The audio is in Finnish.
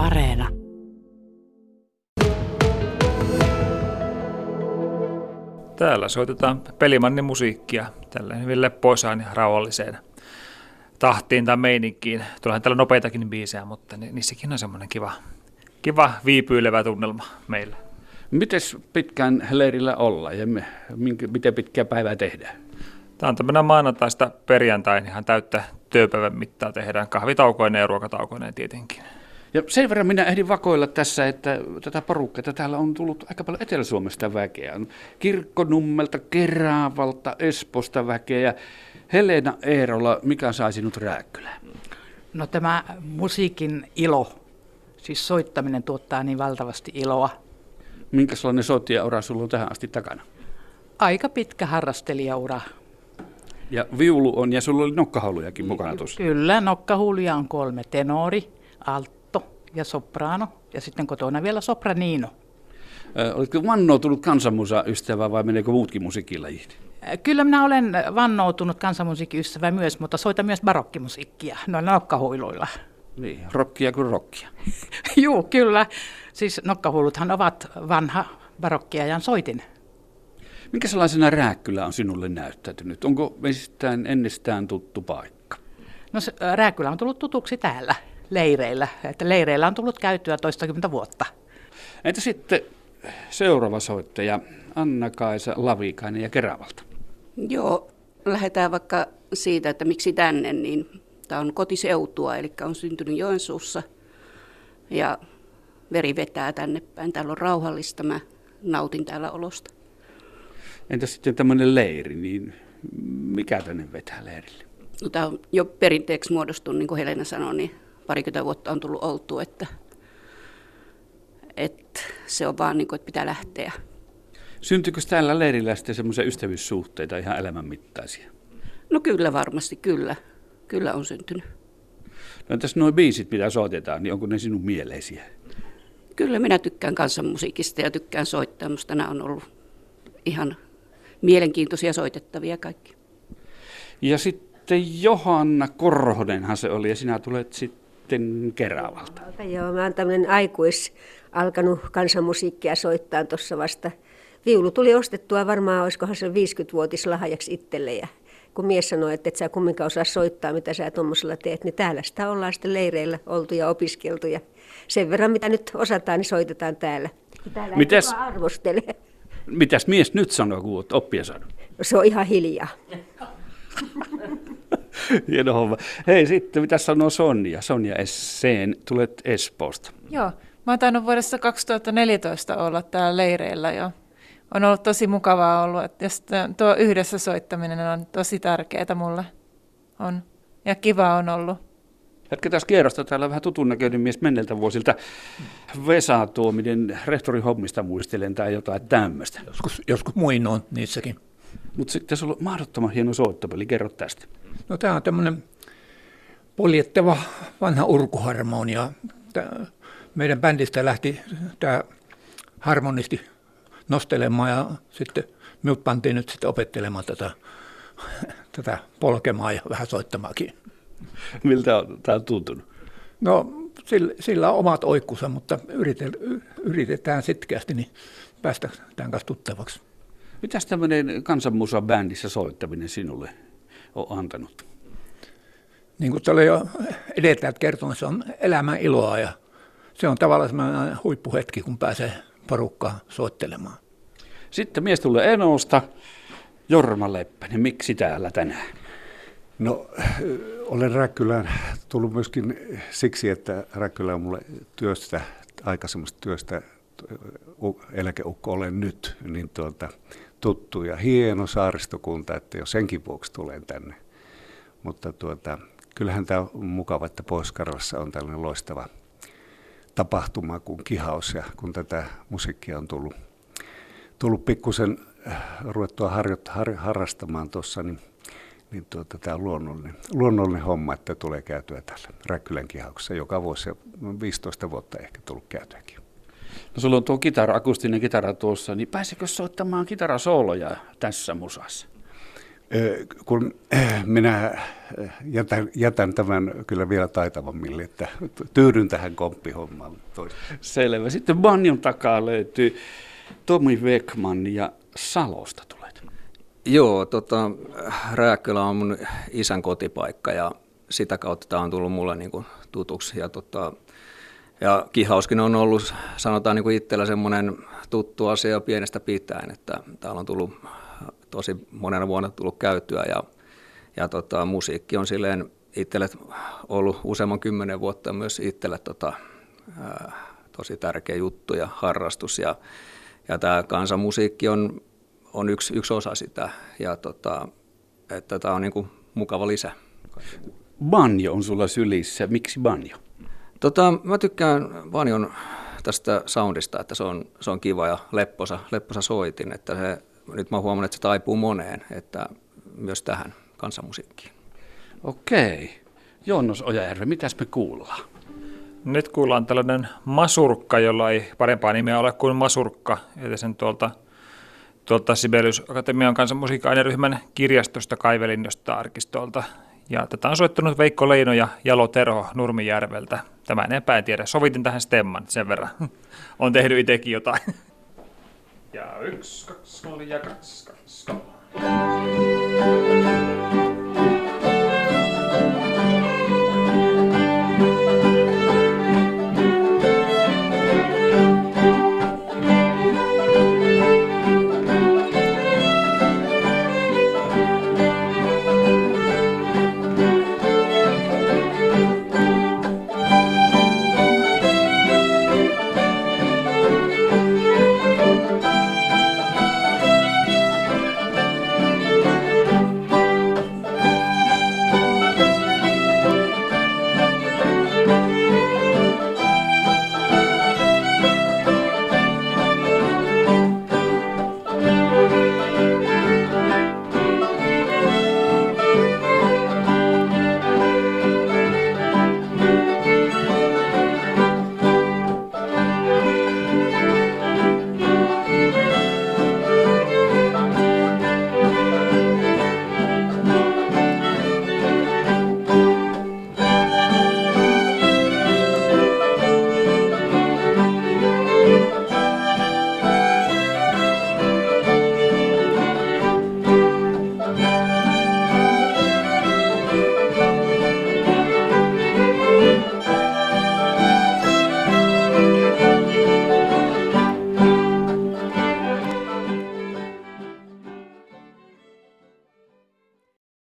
Areena. Täällä soitetaan pelimannin musiikkia tällä hyvin leppoisaan ja rauhalliseen tahtiin tai meininkiin. Tuleehan täällä nopeitakin biisejä, mutta niissäkin on semmoinen kiva, kiva viipyilevä tunnelma meillä. Miten pitkään leirillä olla ja minkä, miten pitkää päivää tehdään? Tämä on tämmöinen maanantaista perjantain ihan täyttä työpäivän mittaa tehdään kahvitaukoineen ja ruokataukoineen tietenkin. Ja sen verran minä ehdin vakoilla tässä, että tätä porukkaa täällä on tullut aika paljon Etelä-Suomesta väkeä. Kirkkonummelta, Keraavalta, Esposta väkeä. Helena Eerola, mikä sai sinut rääkkylään? No tämä musiikin ilo, siis soittaminen tuottaa niin valtavasti iloa. Minkälainen soittajaura sulla on tähän asti takana? Aika pitkä harrastelijaura. Ja viulu on, ja sulla oli nokkahaulujakin mukana tuossa. Kyllä, nokkahuuluja on kolme. Tenori, altto ja soprano, ja sitten kotona vielä sopranino. Ö, oletko vannoutunut kansanmusa-ystävä vai meneekö muutkin musiikkilajit? Kyllä minä olen vannoutunut kansanmusiikkiystävä myös, mutta soitan myös barokkimusiikkia noilla nokkahuiluilla. Niin, rockia kuin rockia. Joo, kyllä. Siis nokkahuiluthan ovat vanha barokkiajan soitin. Minkä sellaisena Rääkkylä on sinulle näyttäytynyt? Onko mistään ennestään tuttu paikka? No se, Rääkkylä on tullut tutuksi täällä leireillä. Että leireillä on tullut käyttöä toistakymmentä vuotta. Entä sitten seuraava soittaja, Anna-Kaisa Lavikainen ja Keravalta? Joo, lähdetään vaikka siitä, että miksi tänne, niin tämä on kotiseutua, eli on syntynyt Joensuussa ja veri vetää tänne päin. Täällä on rauhallista, mä nautin täällä olosta. Entä sitten tämmöinen leiri, niin mikä tänne vetää leirille? No, tämä on jo perinteeksi muodostunut, niin kuin Helena sanoi, niin parikymmentä vuotta on tullut oltu, että, että se on vaan niin kuin, että pitää lähteä. Syntyykö täällä leirillä sitten semmoisia ystävyyssuhteita ihan elämänmittaisia? No kyllä varmasti, kyllä. Kyllä on syntynyt. No entäs nuo biisit, mitä soitetaan, niin onko ne sinun mieleisiä? Kyllä minä tykkään kansanmusiikista ja tykkään soittaa. Minusta nämä on ollut ihan mielenkiintoisia soitettavia kaikki. Ja sitten Johanna Korhonenhan se oli ja sinä tulet sitten Keravalta. Joo, mä oon tämmöinen aikuis alkanut kansanmusiikkia soittaa tuossa vasta. Viulu tuli ostettua varmaan, olisikohan se 50-vuotis lahjaksi itselle ja kun mies sanoi, että et sä kumminkaan osaa soittaa, mitä sä tuommoisella teet, niin täällä sitä ollaan sitten leireillä oltu ja opiskeltu. Ja sen verran, mitä nyt osataan, niin soitetaan täällä. Täällä Mites, arvostele. Mitäs mies nyt sanoo, kun olet oppia saanut? Se on ihan hiljaa. Hieno homma. Hei sitten, mitä sanoo Sonja? Sonja Esseen, tulet Espoosta. Joo, mä oon tainnut vuodesta 2014 olla täällä leireillä jo. On ollut tosi mukavaa ollut, että tuo yhdessä soittaminen on tosi tärkeää mulle. On. Ja kiva on ollut. Jatketaan kierrosta. Täällä on vähän tutun näköinen mies menneltä vuosilta. Vesa Tuominen, rehtorin hommista muistelen tai jotain tämmöistä. Joskus, joskus muinoin niissäkin. Mutta sitten se on ollut mahdottoman hieno soittopeli. Kerro tästä. No tämä on tämmöinen poljettava vanha urkuharmonia. Tää, meidän bändistä lähti tämä harmonisti nostelemaan ja sitten minut pantiin nyt sitten opettelemaan tätä, tätä polkemaa ja vähän soittamaakin. Miltä on, tämä on tuntunut? No sillä, sillä on omat oikkunsa, mutta yritetään sitkeästi niin päästä tämän kanssa tuttavaksi. Mitäs tämmöinen kansanmusa-bändissä soittaminen sinulle on antanut? Niin kuin tuolla jo edeltäjät kertonut, se on elämän iloa ja se on tavallaan semmoinen huippuhetki, kun pääsee porukkaa soittelemaan. Sitten mies tulee Enosta, Jorma Leppänen. Miksi täällä tänään? No, olen Räkkylään tullut myöskin siksi, että Räkkylä on mulle työstä, aikaisemmasta työstä, eläkeukko olen nyt, niin tuota, tuttu ja hieno saaristokunta, että jo senkin vuoksi tulen tänne. Mutta tuota, kyllähän tämä on mukava, että pohjois on tällainen loistava tapahtuma kuin kihaus ja kun tätä musiikkia on tullut, tullut pikkusen ruvettua harjoit, har, harrastamaan tuossa, niin niin tuota, tämä on luonnollinen, luonnollinen homma, että tulee käytyä täällä Räkkylän kihauksessa joka vuosi ja 15 vuotta ehkä tullut käytyäkin. No sulla on tuo kitara, akustinen kitara tuossa, niin pääsekö soittamaan kitarasooloja tässä musassa? kun minä jätän, jätän tämän kyllä vielä taitavammille, että tyydyn tähän komppihommaan. Selvä. Sitten banjon takaa löytyy Tomi Wekman ja Salosta tulet. Joo, tota, Rääkkylä on mun isän kotipaikka ja sitä kautta tämä on tullut mulle niin kuin tutuksi. Ja, tota, ja kihauskin on ollut, sanotaan niin kuin itsellä semmoinen tuttu asia pienestä pitäen, että täällä on tullut tosi monena vuonna tullut käyttöä ja, ja tota, musiikki on silleen itselle ollut useamman kymmenen vuotta myös itselle tota, tosi tärkeä juttu ja harrastus ja, ja tämä kansanmusiikki on, on yksi, yksi osa sitä ja tota, että tämä on niin kuin mukava lisä. Banjo on sulla sylissä. Miksi banjo? Tota, mä tykkään banjon tästä soundista, että se on, se on kiva ja lepposa, lepposa soitin, että se nyt mä huomannut, että se taipuu moneen, että myös tähän kansanmusiikkiin. Okei. Joonnos Ojajärvi, mitäs me kuullaan? Nyt kuullaan tällainen masurkka, jolla ei parempaa nimeä ole kuin masurkka. Eli sen tuolta, tuolta Sibelius Akatemian kansanmusiikkiaineryhmän kirjastosta Kaivelinnosta arkistolta. Ja tätä on soittanut Veikko Leino ja Jalo Terho Nurmijärveltä. Tämä en tiedä. Sovitin tähän stemman sen verran. on tehnyt itsekin jotain. Ja yksi, kaksi, kolme ja kaksi, kaksi, kolme.